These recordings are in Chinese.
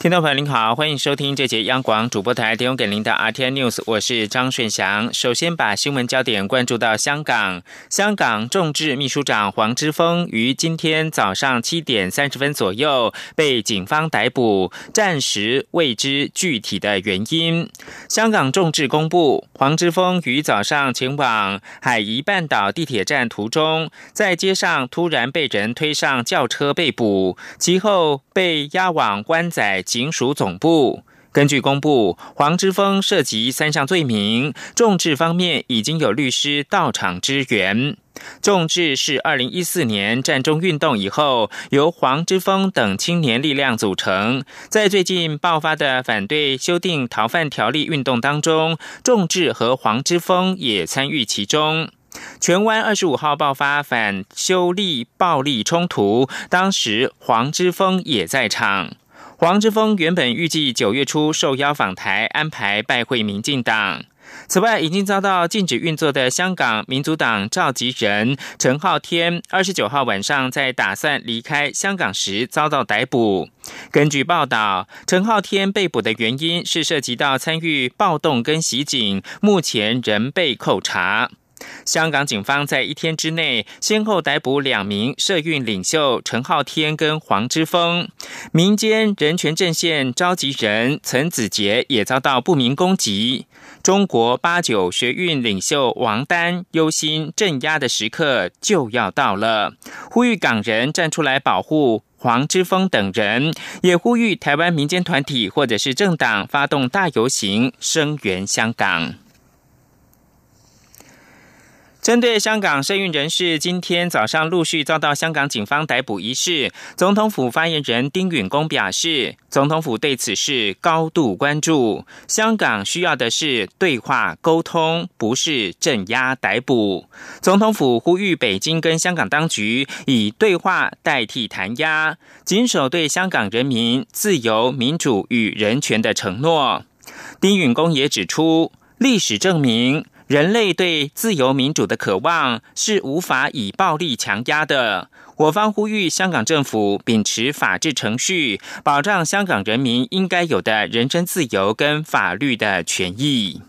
听众朋友您好，欢迎收听这节央广主播台提供给您的 RTN News，我是张顺祥。首先把新闻焦点关注到香港，香港众志秘书长黄之锋于今天早上七点三十分左右被警方逮捕，暂时未知具体的原因。香港众志公布，黄之锋于早上前往海怡半岛地铁站途中，在街上突然被人推上轿车被捕，其后被押往湾仔。警署总部根据公布，黄之锋涉及三项罪名。众志方面已经有律师到场支援。众志是二零一四年战中运动以后，由黄之锋等青年力量组成。在最近爆发的反对修订逃犯条例运动当中，众志和黄之锋也参与其中。荃湾二十五号爆发反修例暴力冲突，当时黄之锋也在场。黄之锋原本预计九月初受邀访台，安排拜会民进党。此外，已经遭到禁止运作的香港民族党召集人陈浩天，二十九号晚上在打算离开香港时遭到逮捕。根据报道，陈浩天被捕的原因是涉及到参与暴动跟袭警，目前仍被扣查。香港警方在一天之内先后逮捕两名社运领袖陈浩天跟黄之锋，民间人权阵线召集人陈子杰也遭到不明攻击。中国八九学运领袖王丹忧心镇压的时刻就要到了，呼吁港人站出来保护黄之锋等人，也呼吁台湾民间团体或者是政党发动大游行声援香港。针对香港社运人士今天早上陆续遭到香港警方逮捕一事，总统府发言人丁允恭表示，总统府对此事高度关注。香港需要的是对话沟通，不是镇压逮捕。总统府呼吁北京跟香港当局以对话代替弹压，谨守对香港人民自由、民主与人权的承诺。丁允恭也指出，历史证明。人类对自由民主的渴望是无法以暴力强压的。我方呼吁香港政府秉持法治程序，保障香港人民应该有的人身自由跟法律的权益。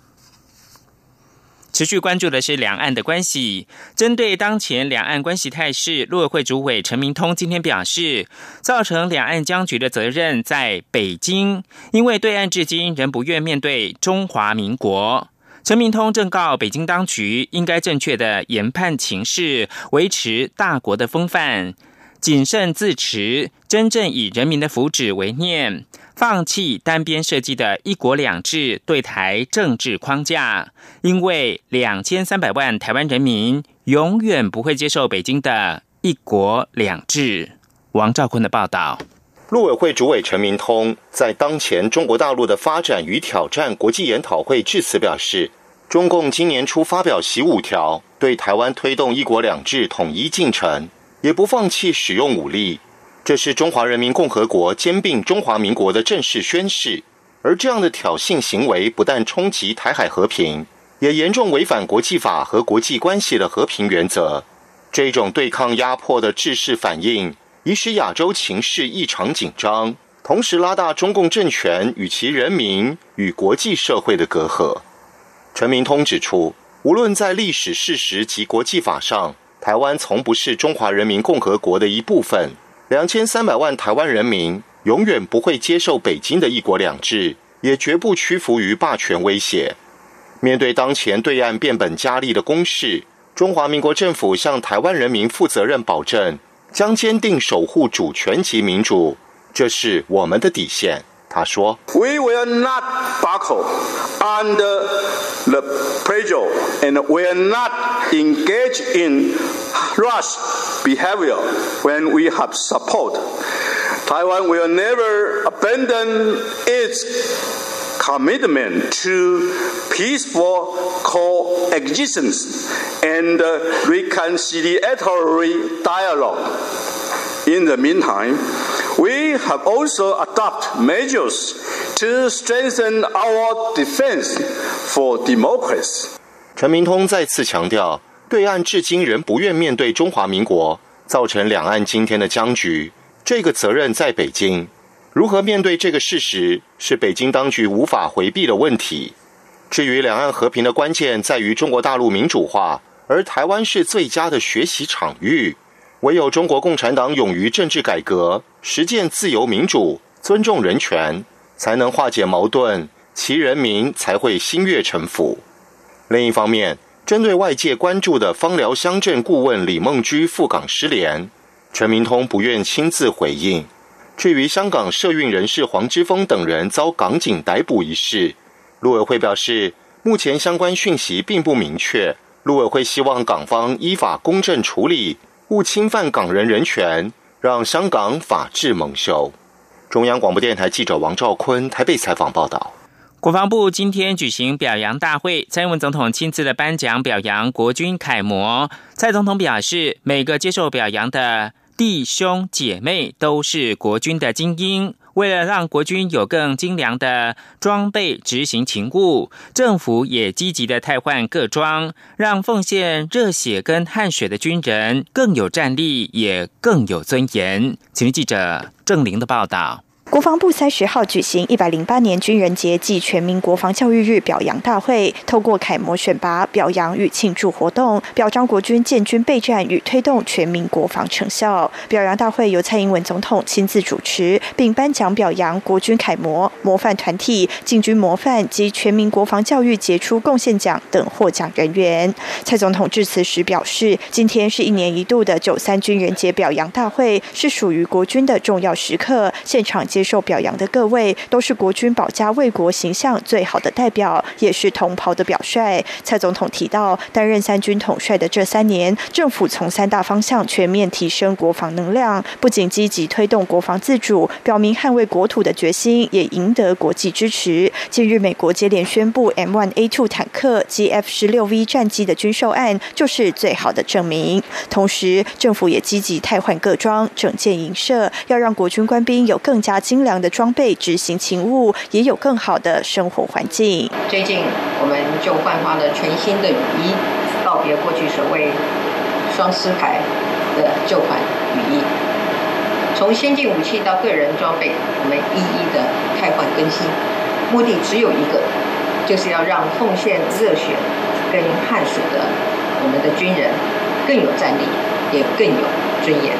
持续关注的是两岸的关系。针对当前两岸关系态势，陆委会主委陈明通今天表示，造成两岸僵局的责任在北京，因为对岸至今仍不愿面对中华民国。陈明通正告北京当局，应该正确的研判情势，维持大国的风范，谨慎自持，真正以人民的福祉为念，放弃单边设计的一国两制对台政治框架。因为两千三百万台湾人民永远不会接受北京的一国两制。王兆坤的报道。陆委会主委陈明通在当前中国大陆的发展与挑战国际研讨会致辞表示，中共今年初发表习五条，对台湾推动一国两制统一进程，也不放弃使用武力，这是中华人民共和国兼并中华民国的正式宣誓。而这样的挑衅行为，不但冲击台海和平，也严重违反国际法和国际关系的和平原则。这种对抗压迫的制式反应。已使亚洲情势异常紧张，同时拉大中共政权与其人民与国际社会的隔阂。陈明通指出，无论在历史事实及国际法上，台湾从不是中华人民共和国的一部分。两千三百万台湾人民永远不会接受北京的一国两制，也绝不屈服于霸权威胁。面对当前对岸变本加厉的攻势，中华民国政府向台湾人民负责任保证。将坚定守护主权及民主，这是我们的底线。他说：“We will not buckle under the pressure, and we will not engage in rash behavior when we have support. Taiwan will never abandon its commitment to peaceful coexistence and reconciliatory dialogue. In the meantime, We have also adopted measures to strengthen our defense for democracy. 陈明通再次强调，对岸至今仍不愿面对中华民国，造成两岸今天的僵局。这个责任在北京。 如何面对这个事实，是北京当局无法回避的问题。至于两岸和平的关键，在于中国大陆民主化，而台湾是最佳的学习场域。唯有中国共产党勇于政治改革，实践自由民主，尊重人权，才能化解矛盾，其人民才会心悦诚服。另一方面，针对外界关注的方寮乡镇顾问李梦居赴港失联，陈明通不愿亲自回应。至于香港社运人士黄之锋等人遭港警逮捕一事，陆委会表示，目前相关讯息并不明确。陆委会希望港方依法公正处理，勿侵犯港人人权，让香港法治蒙羞。中央广播电台记者王兆坤台北采访报道。国防部今天举行表扬大会，蔡英文总统亲自的颁奖表扬国军楷模。蔡总统表示，每个接受表扬的。弟兄姐妹都是国军的精英，为了让国军有更精良的装备执行勤务，政府也积极的汰换各装，让奉献热血跟汗水的军人更有战力，也更有尊严。请记者郑玲的报道。国防部三十号举行一百零八年军人节暨全民国防教育日表扬大会，透过楷模选拔、表扬与庆祝活动，表彰国军建军备战与推动全民国防成效。表扬大会由蔡英文总统亲自主持，并颁奖表扬国军楷模、模范团体、进军模范及全民国防教育杰出贡献奖等获奖人员。蔡总统致辞时表示，今天是一年一度的九三军人节表扬大会，是属于国军的重要时刻。现场接。接受表扬的各位都是国军保家卫国形象最好的代表，也是同袍的表率。蔡总统提到，担任三军统帅的这三年，政府从三大方向全面提升国防能量，不仅积极推动国防自主，表明捍卫国土的决心，也赢得国际支持。近日，美国接连宣布 M1A2 坦克及 F16V 战机的军售案，就是最好的证明。同时，政府也积极汰换各装，整建营舍，要让国军官兵有更加。精良的装备执行勤务，也有更好的生活环境。最近，我们就换发了全新的雨衣，告别过去所谓“双丝牌”的旧款雨衣。从先进武器到个人装备，我们一一的汰换更新，目的只有一个，就是要让奉献热血跟汗水的我们的军人更有战力，也更有尊严。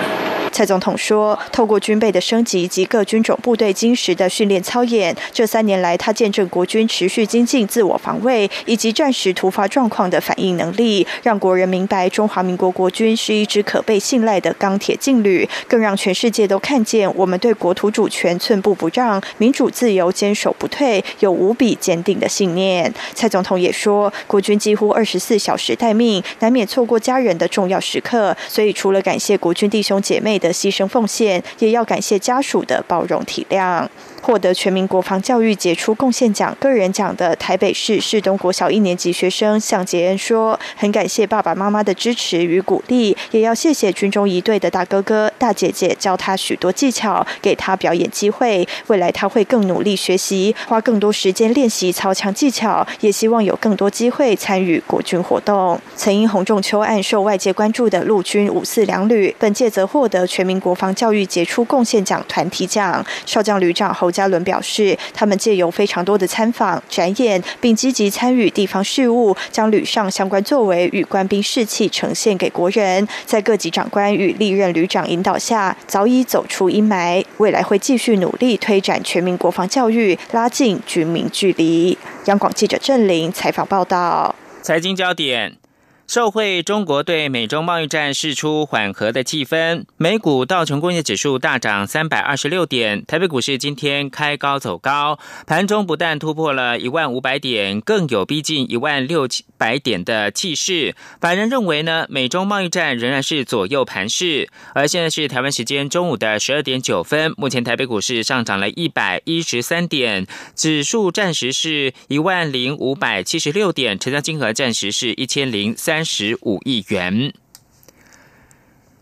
蔡总统说：“透过军备的升级及各军种部队精实的训练操演，这三年来，他见证国军持续精进自我防卫以及战时突发状况的反应能力，让国人明白中华民国国军是一支可被信赖的钢铁劲旅，更让全世界都看见我们对国土主权寸步不让、民主自由坚守不退，有无比坚定的信念。”蔡总统也说：“国军几乎二十四小时待命，难免错过家人的重要时刻，所以除了感谢国军弟兄姐妹。”的牺牲奉献，也要感谢家属的包容体谅。获得全民国防教育杰出贡献奖个人奖的台北市市东国小一年级学生向杰恩说：“很感谢爸爸妈妈的支持与鼓励，也要谢谢军中一队的大哥哥大姐姐教他许多技巧，给他表演机会。未来他会更努力学习，花更多时间练习操枪技巧，也希望有更多机会参与国军活动。”曾因洪仲秋案受外界关注的陆军五四两旅，本届则获得全民国防教育杰出贡献奖团体奖。少将旅长侯。嘉伦表示，他们借由非常多的参访、展演，并积极参与地方事务，将旅上相关作为与官兵士气呈现给国人。在各级长官与历任旅长引导下，早已走出阴霾。未来会继续努力推展全民国防教育，拉近军民距离。央广记者郑玲采访报道。财经焦点。受惠中国对美中贸易战释出缓和的气氛，美股道琼工业指数大涨三百二十六点，台北股市今天开高走高，盘中不但突破了一万五百点，更有逼近一万六百点的气势。法人认为呢，美中贸易战仍然是左右盘势。而现在是台湾时间中午的十二点九分，目前台北股市上涨了一百一十三点，指数暂时是一万零五百七十六点，成交金额暂时是一千零三。十五亿元。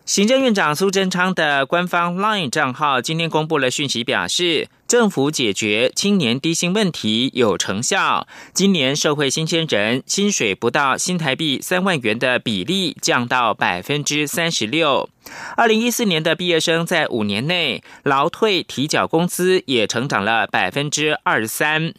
行政院长苏贞昌的官方 LINE 账号今天公布了讯息，表示政府解决青年低薪问题有成效。今年社会新鲜人薪水不到新台币三万元的比例降到百分之三十六。二零一四年的毕业生在五年内劳退提缴工资也成长了百分之二十三。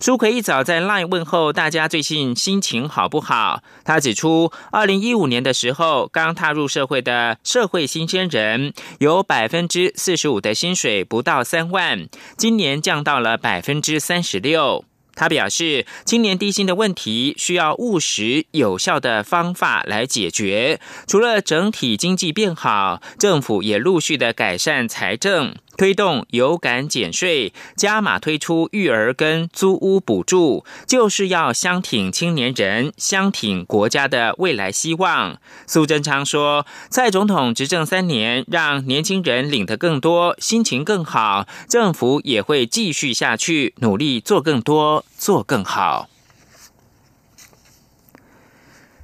苏奎一早在 LINE 问候大家最近心情好不好？他指出，二零一五年的时候刚踏入社会的社会新鲜人有百分之四十五的薪水不到三万，今年降到了百分之三十六。他表示，今年低薪的问题需要务实有效的方法来解决。除了整体经济变好，政府也陆续的改善财政。推动有感减税，加码推出育儿跟租屋补助，就是要相挺青年人，相挺国家的未来希望。苏贞昌说，蔡总统执政三年，让年轻人领得更多，心情更好，政府也会继续下去，努力做更多，做更好。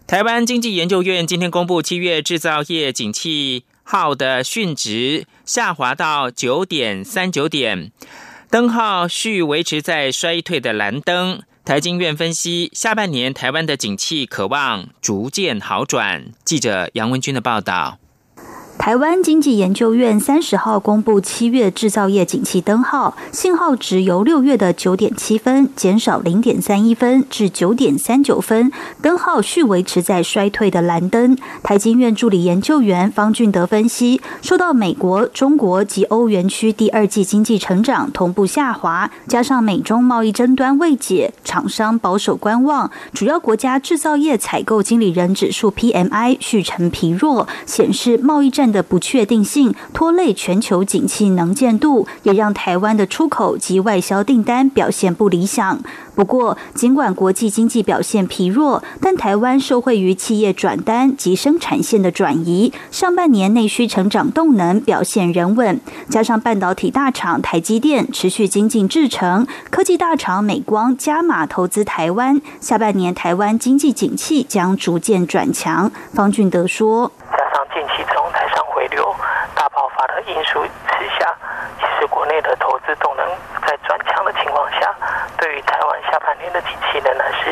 台湾经济研究院今天公布七月制造业景气。号的讯值下滑到九点三九点，灯号续维持在衰退的蓝灯。台经院分析，下半年台湾的景气渴望逐渐好转。记者杨文军的报道。台湾经济研究院三十号公布七月制造业景气灯号，信号值由六月的九点七分减少零点三一分至九点三九分，灯号续维持在衰退的蓝灯。台经院助理研究员方俊德分析，受到美国、中国及欧元区第二季经济成长同步下滑，加上美中贸易争端未解，厂商保守观望，主要国家制造业采购经理人指数 PMI 续呈疲弱，显示贸易战。的不确定性拖累全球景气能见度，也让台湾的出口及外销订单表现不理想。不过，尽管国际经济表现疲弱，但台湾受惠于企业转单及生产线的转移，上半年内需成长动能表现仍稳。加上半导体大厂台积电持续精进制程，科技大厂美光加码投资台湾，下半年台湾经济景气将逐渐转强。方俊德说。加上近期因素之下，其实国内的投资动能在转强的情况下，对于台湾下半年的景气仍然是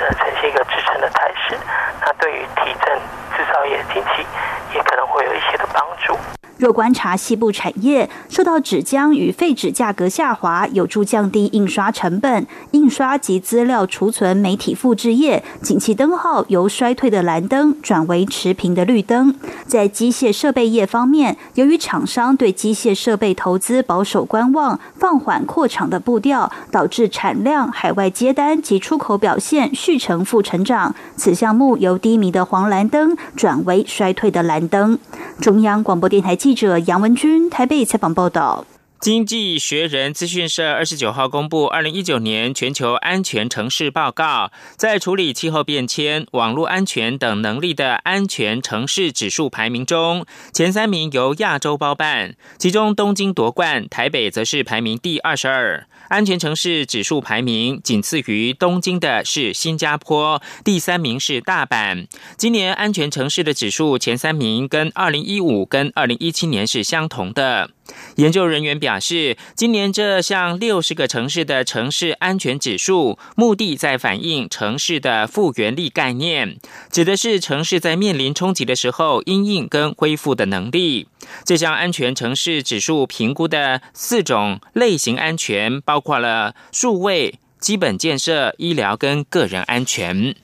呃呈现一个支撑的态势。那对于提振制造业经济，也可能会有一些的帮助。若观察西部产业，受到纸浆与废纸价格下滑，有助降低印刷成本。印刷及资料储存媒体复制业景气灯号由衰退的蓝灯转为持平的绿灯。在机械设备业方面，由于厂商对机械设备投资保守观望，放缓扩厂的步调，导致产量、海外接单及出口表现续成负成长。此项目由低迷的黄蓝灯转为衰退的蓝灯。中央广播电台记记者杨文君台北采访报道。经济学人资讯社二十九号公布二零一九年全球安全城市报告，在处理气候变迁、网络安全等能力的安全城市指数排名中，前三名由亚洲包办，其中东京夺冠，台北则是排名第二十二。安全城市指数排名仅次于东京的是新加坡，第三名是大阪。今年安全城市的指数前三名跟二零一五跟二零一七年是相同的。研究人员表示，今年这项六十个城市的城市安全指数，目的在反映城市的复原力概念，指的是城市在面临冲击的时候，因应跟恢复的能力。这项安全城市指数评估的四种类型安全包，包括了数位、基本建设、医疗跟个人安全。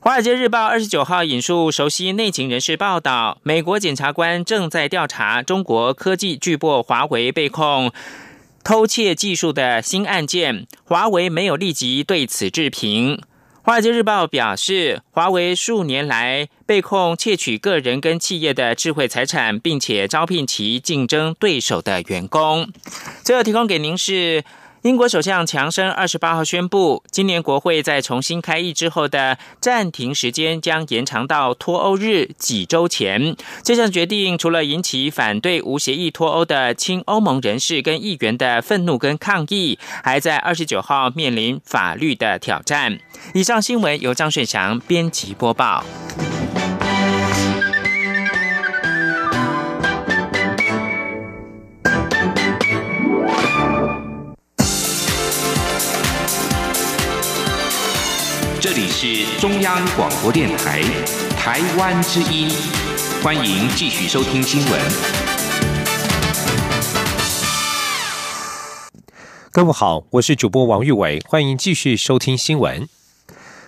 华尔街日报二十九号引述熟悉内情人士报道，美国检察官正在调查中国科技巨擘华为被控偷窃技术的新案件。华为没有立即对此置评。华尔街日报表示，华为数年来被控窃取个人跟企业的智慧财产，并且招聘其竞争对手的员工。最后提供给您是。英国首相强生二十八号宣布，今年国会在重新开议之后的暂停时间将延长到脱欧日几周前。这项决定除了引起反对无协议脱欧的亲欧盟人士跟议员的愤怒跟抗议，还在二十九号面临法律的挑战。以上新闻由张顺祥编辑播报。中央广播电台台湾之音，欢迎继续收听新闻。各位好，我是主播王玉伟，欢迎继续收听新闻。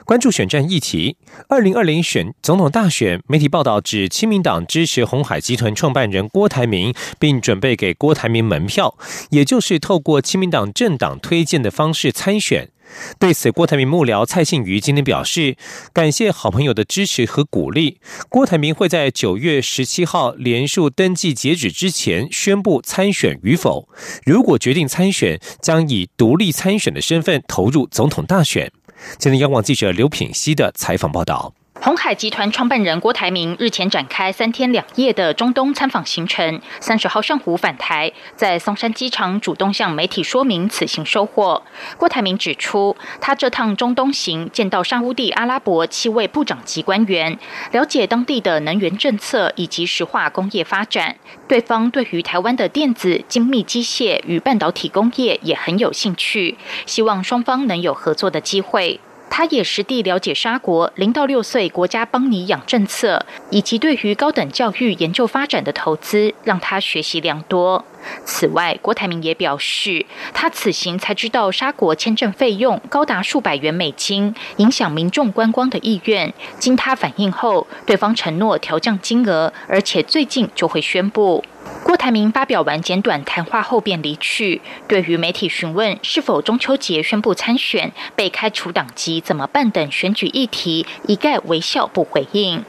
关注选战议题，二零二零选总统大选，媒体报道指，亲民党支持红海集团创办人郭台铭，并准备给郭台铭门票，也就是透过亲民党政党推荐的方式参选。对此，郭台铭幕僚蔡信瑜今天表示，感谢好朋友的支持和鼓励。郭台铭会在九月十七号连署登记截止之前宣布参选与否。如果决定参选，将以独立参选的身份投入总统大选。今天，央广记者刘品熙的采访报道。红海集团创办人郭台铭日前展开三天两夜的中东参访行程，三十号上午返台，在松山机场主动向媒体说明此行收获。郭台铭指出，他这趟中东行见到沙乌地阿拉伯七位部长级官员，了解当地的能源政策以及石化工业发展。对方对于台湾的电子、精密机械与半导体工业也很有兴趣，希望双方能有合作的机会。他也实地了解沙国零到六岁国家帮你养政策，以及对于高等教育研究发展的投资，让他学习良多。此外，郭台铭也表示，他此行才知道沙国签证费用高达数百元美金，影响民众观光的意愿。经他反映后，对方承诺调降金额，而且最近就会宣布。郭台铭发表完简短谈话后便离去。对于媒体询问是否中秋节宣布参选、被开除党籍怎么办等选举议题，一概微笑不回应。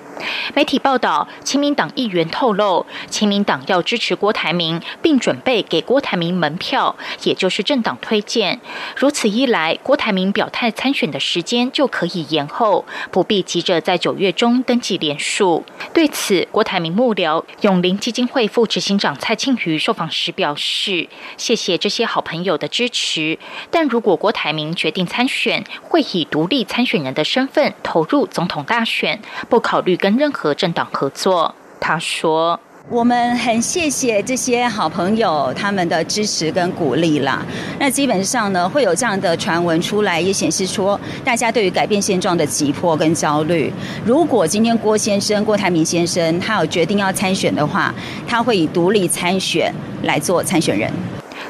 媒体报道，亲民党议员透露，亲民党要支持郭台铭，并准备给郭台铭门票，也就是政党推荐。如此一来，郭台铭表态参选的时间就可以延后，不必急着在九月中登记连署。对此，郭台铭幕僚永林基金会副执行长蔡庆瑜受访时表示：“谢谢这些好朋友的支持，但如果郭台铭决定参选，会以独立参选人的身份投入总统大选，不考虑跟。”任何政党合作，他说：“我们很谢谢这些好朋友他们的支持跟鼓励啦。那基本上呢，会有这样的传闻出来，也显示出大家对于改变现状的急迫跟焦虑。如果今天郭先生、郭台铭先生他有决定要参选的话，他会以独立参选来做参选人。”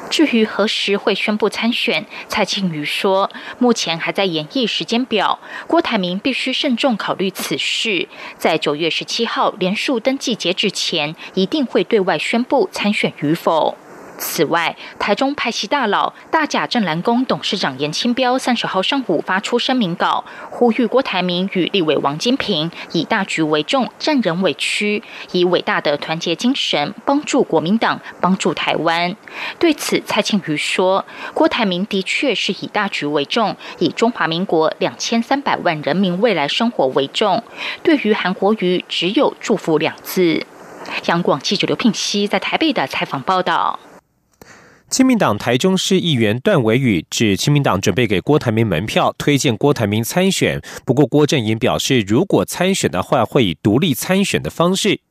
至于何时会宣布参选，蔡庆瑜说，目前还在演绎时间表。郭台铭必须慎重考虑此事，在九月十七号连署登记截止前，一定会对外宣布参选与否。此外，台中派系大佬大甲镇澜宫董事长严清标三十号上午发出声明稿，呼吁郭台铭与立委王金平以大局为重，站人委屈，以伟大的团结精神帮助国民党，帮助台湾。对此，蔡庆瑜说，郭台铭的确是以大局为重，以中华民国两千三百万人民未来生活为重。对于韩国瑜，只有祝福两字。央广记者刘聘熙在台北的采访报道。亲民党台中市议员段伟宇指，亲民党准备给郭台铭门票，推荐郭台铭参选。不过，郭正英表示，如果参选的话，会以独立参选的方式。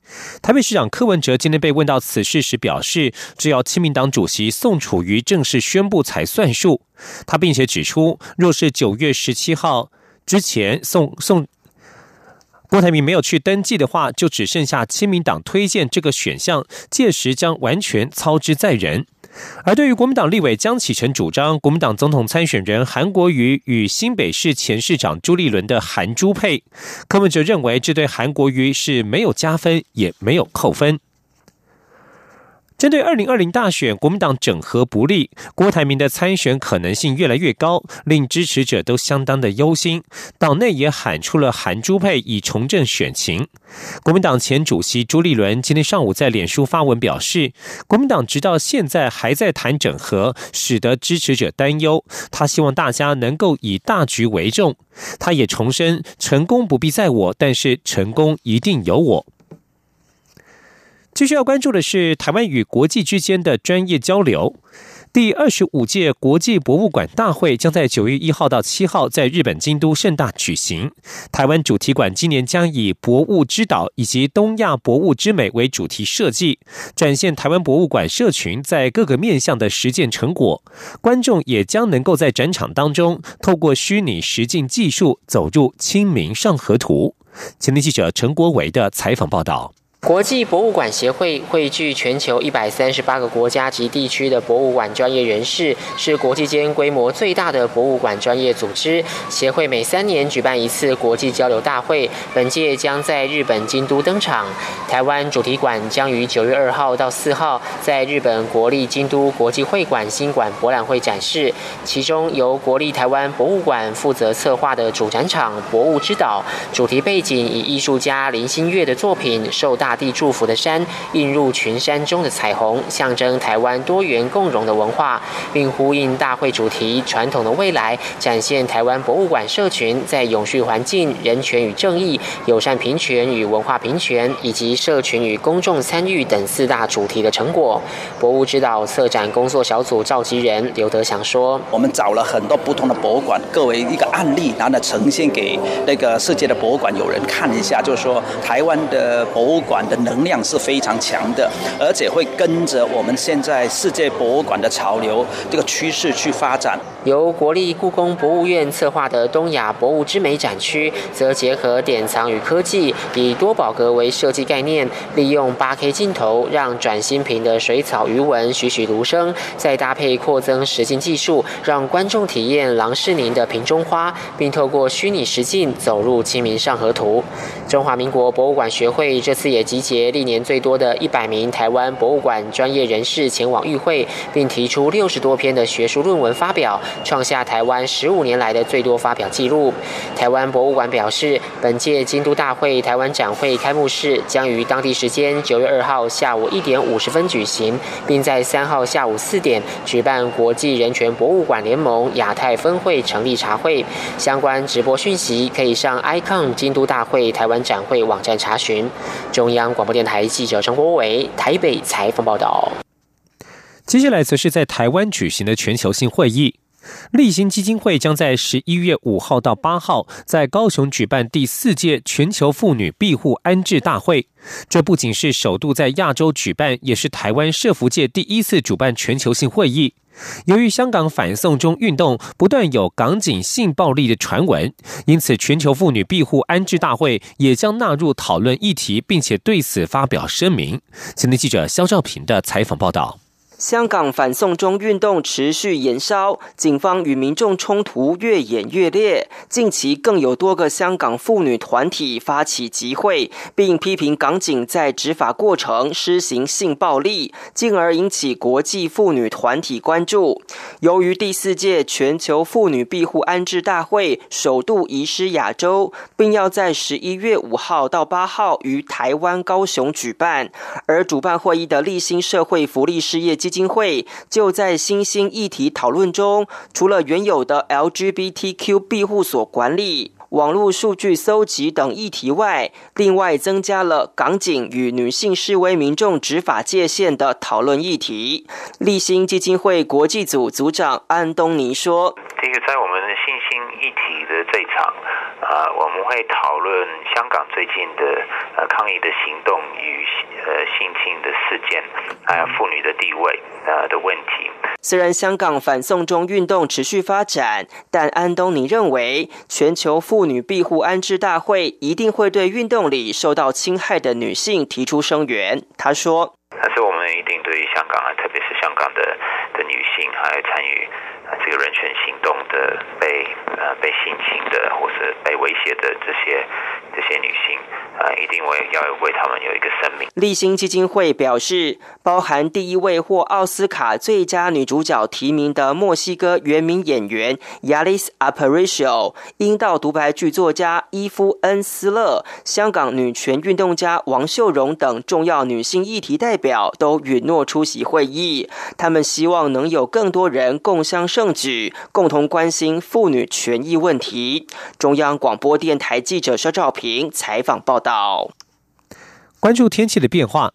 台北市长柯文哲今天被问到此事时表示，只要亲民党主席宋楚瑜正式宣布才算数。他并且指出，若是九月十七号之前宋宋郭台铭没有去登记的话，就只剩下亲民党推荐这个选项，届时将完全操之在人。而对于国民党立委江启臣主张国民党总统参选人韩国瑜与新北市前市长朱立伦的韩朱配，柯文哲认为这对韩国瑜是没有加分也没有扣分。针对二零二零大选，国民党整合不利，郭台铭的参选可能性越来越高，令支持者都相当的忧心。党内也喊出了韩朱配以重振选情。国民党前主席朱立伦今天上午在脸书发文表示，国民党直到现在还在谈整合，使得支持者担忧。他希望大家能够以大局为重。他也重申，成功不必在我，但是成功一定有我。继续要关注的是台湾与国际之间的专业交流。第二十五届国际博物馆大会将在九月一号到七号在日本京都盛大举行。台湾主题馆今年将以“博物之岛”以及“东亚博物之美”为主题设计，展现台湾博物馆社群在各个面向的实践成果。观众也将能够在展场当中透过虚拟实境技术走入《清明上河图》。前天记者陈国维的采访报道。国际博物馆协会汇聚全球一百三十八个国家及地区的博物馆专业人士，是国际间规模最大的博物馆专业组织。协会每三年举办一次国际交流大会，本届将在日本京都登场。台湾主题馆将于九月二号到四号在日本国立京都国际会馆新馆博览会展示。其中由国立台湾博物馆负责策划的主展场“博物之岛”，主题背景以艺术家林心月的作品《受大》。大地祝福的山，映入群山中的彩虹，象征台湾多元共融的文化，并呼应大会主题“传统的未来”，展现台湾博物馆社群在永续环境、人权与正义、友善平权与文化平权，以及社群与公众参与等四大主题的成果。博物指导策展工作小组召集人刘德祥说：“我们找了很多不同的博物馆，各为一个案例，然后呈现给那个世界的博物馆有人看一下，就是说台湾的博物馆。”的能量是非常强的，而且会跟着我们现在世界博物馆的潮流这个趋势去发展。由国立故宫博物院策划的东亚博物之美展区，则结合典藏与科技，以多宝格为设计概念，利用八 K 镜头，让转新屏的水草鱼纹栩栩如生，再搭配扩增实境技术，让观众体验郎世宁的瓶中花，并透过虚拟实境走入《清明上河图》。中华民国博物馆学会这次也集结历年最多的一百名台湾博物馆专业人士前往与会，并提出六十多篇的学术论文发表。创下台湾十五年来的最多发表纪录。台湾博物馆表示，本届京都大会台湾展会开幕式将于当地时间九月二号下午一点五十分举行，并在三号下午四点举办国际人权博物馆联盟亚太分会成立茶会。相关直播讯息可以上 icon 京都大会台湾展会网站查询。中央央广播电台记者陈国伟台北采访报道。接下来则是在台湾举行的全球性会议。立新基金会将在十一月五号到八号在高雄举办第四届全球妇女庇护安置大会。这不仅是首度在亚洲举办，也是台湾社福界第一次主办全球性会议。由于香港反送中运动不断有港警性暴力的传闻，因此全球妇女庇护安置大会也将纳入讨论议题，并且对此发表声明。今天记者肖兆平的采访报道。香港反送中运动持续延烧，警方与民众冲突越演越烈。近期更有多个香港妇女团体发起集会，并批评港警在执法过程施行性暴力，进而引起国际妇女团体关注。由于第四届全球妇女庇护安置大会首度移师亚洲，并要在十一月五号到八号于台湾高雄举办，而主办会议的立新社会福利事业基金会就在新兴议题讨论中，除了原有的 LGBTQ 庇护所管理、网络数据搜集等议题外，另外增加了港警与女性示威民众执法界限的讨论议题。立新基金会国际组组长安东尼说：“这个在我们新兴议题的这场。”啊，我们会讨论香港最近的呃抗议的行动与呃性侵的事件，还有妇女的地位呃的问题。虽然香港反送中运动持续发展，但安东尼认为，全球妇女庇护安置大会一定会对运动里受到侵害的女性提出声援。他说：“但是我们一定对于香港啊，特别是香港的的女性，还参与。”这个人权行动的被呃被性侵的或是被威胁的这些这些女性啊，一定为要为他们有一个生命。立新基金会表示，包含第一位获奥斯卡最佳女主角提名的墨西哥原名演员 Yalis Aparicio、阴道独白剧作家伊夫恩斯勒、香港女权运动家王秀荣等重要女性议题代表都允诺出席会议。他们希望能有更多人共襄。盛举，共同关心妇女权益问题。中央广播电台记者肖兆平采访报道。关注天气的变化，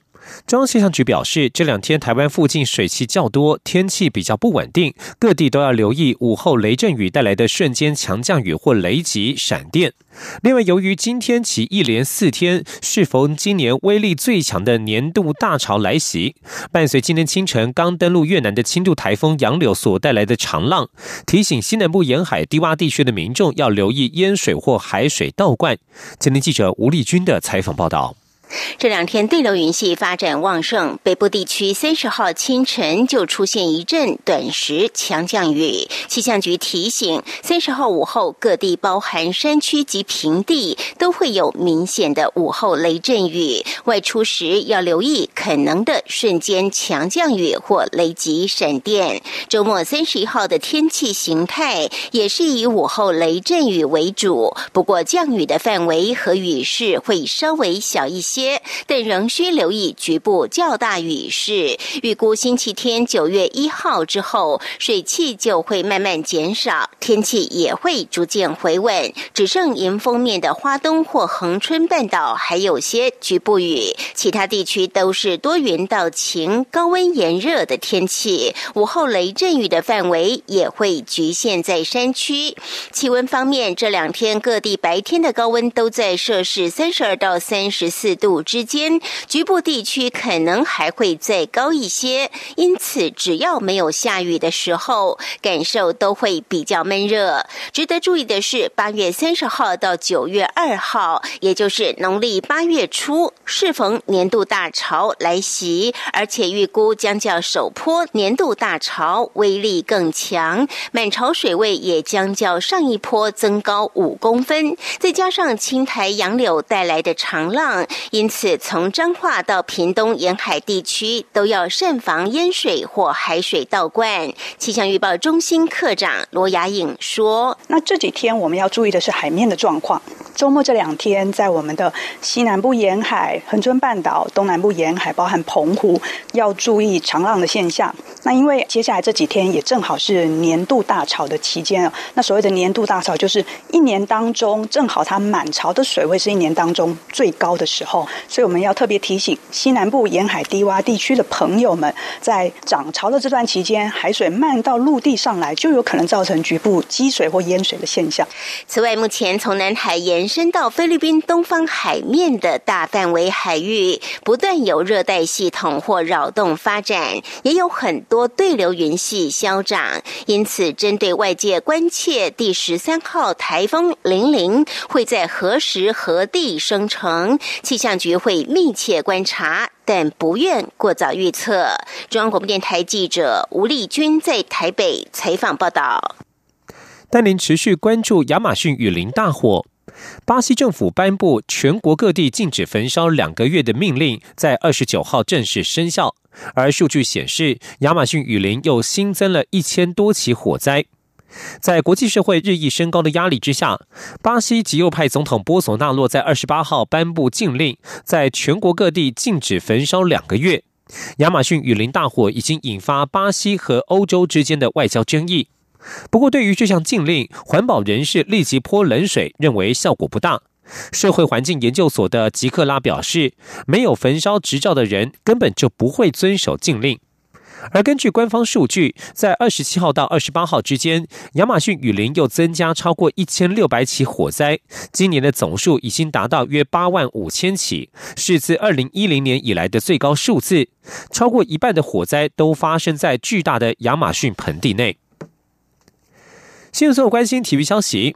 中央气象局表示，这两天台湾附近水汽较多，天气比较不稳定，各地都要留意午后雷阵雨带来的瞬间强降雨或雷击、闪电。另外，由于今天起一连四天适逢今年威力最强的年度大潮来袭，伴随今天清晨刚登陆越南的轻度台风杨柳所带来的长浪，提醒西南部沿海低洼地区的民众要留意淹水或海水倒灌。今天记者吴丽君的采访报道。这两天对流云系发展旺盛，北部地区三十号清晨就出现一阵短时强降雨。气象局提醒，三十号午后各地，包含山区及平地，都会有明显的午后雷阵雨。外出时要留意可能的瞬间强降雨或雷击闪电。周末三十一号的天气形态也是以午后雷阵雨为主，不过降雨的范围和雨势会稍微小一些。但仍需留意局部较大雨势。预估星期天九月一号之后，水汽就会慢慢减少，天气也会逐渐回稳，只剩迎风面的花东或恒春半岛还有些局部雨，其他地区都是多云到晴、高温炎热的天气。午后雷阵雨的范围也会局限在山区。气温方面，这两天各地白天的高温都在摄氏三十二到三十四度。之间，局部地区可能还会再高一些，因此只要没有下雨的时候，感受都会比较闷热。值得注意的是，八月三十号到九月二号，也就是农历八月初，适逢年度大潮来袭，而且预估将较首波年度大潮威力更强，满潮水位也将较上一波增高五公分，再加上青台杨柳带来的长浪，因。此，从彰化到屏东沿海地区都要慎防淹水或海水倒灌。气象预报中心科长罗雅颖说：“那这几天我们要注意的是海面的状况。周末这两天，在我们的西南部沿海、恒春半岛、东南部沿海，包含澎湖，要注意长浪的现象。那因为接下来这几天也正好是年度大潮的期间那所谓的年度大潮，就是一年当中正好它满潮的水位是一年当中最高的时候。”所以我们要特别提醒西南部沿海低洼地区的朋友们，在涨潮的这段期间，海水漫到陆地上来，就有可能造成局部积水或淹水的现象。此外，目前从南海延伸到菲律宾东方海面的大范围海域，不断有热带系统或扰动发展，也有很多对流云系消长。因此，针对外界关切第十三号台风零零会在何时何地生成，气象。局会密切观察，但不愿过早预测。中央广播电台记者吴丽君在台北采访报道。带您持续关注亚马逊雨林大火。巴西政府颁布全国各地禁止焚烧两个月的命令，在二十九号正式生效。而数据显示，亚马逊雨林又新增了一千多起火灾。在国际社会日益升高的压力之下，巴西极右派总统波索纳洛在二十八号颁布禁令，在全国各地禁止焚烧两个月。亚马逊雨林大火已经引发巴西和欧洲之间的外交争议。不过，对于这项禁令，环保人士立即泼冷水，认为效果不大。社会环境研究所的吉克拉表示，没有焚烧执照的人根本就不会遵守禁令。而根据官方数据，在二十七号到二十八号之间，亚马逊雨林又增加超过一千六百起火灾，今年的总数已经达到约八万五千起，是自二零一零年以来的最高数字。超过一半的火灾都发生在巨大的亚马逊盆地内。新闻所有关心体育消息。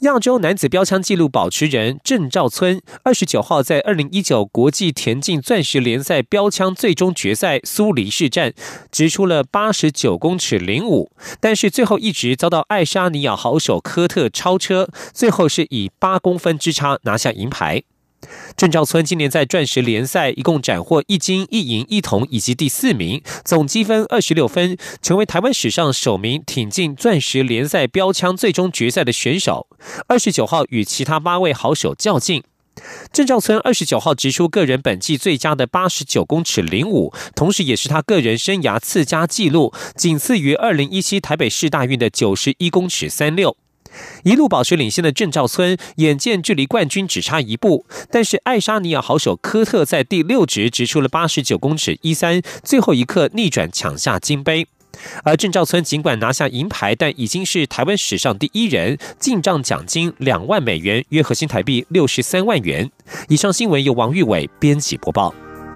亚洲男子标枪纪录保持人郑兆村，二十九号在二零一九国际田径钻石联赛标枪最终决赛苏黎世站，直出了八十九公尺零五，但是最后一直遭到爱沙尼亚好手科特超车，最后是以八公分之差拿下银牌。郑兆村今年在钻石联赛一共斩获一金一银一铜以及第四名，总积分二十六分，成为台湾史上首名挺进钻石联赛标枪最终决赛的选手。二十九号与其他八位好手较劲，郑兆村二十九号掷出个人本季最佳的八十九公尺零五，同时也是他个人生涯次佳纪录，仅次于二零一七台北市大运的九十一公尺三六。一路保持领先的郑兆村，眼见距离冠军只差一步，但是爱沙尼亚好手科特在第六直直出了八十九公尺一三，最后一刻逆转抢下金杯。而郑兆村尽管拿下银牌，但已经是台湾史上第一人，进账奖金两万美元，约合新台币六十三万元。以上新闻由王玉伟编辑播报。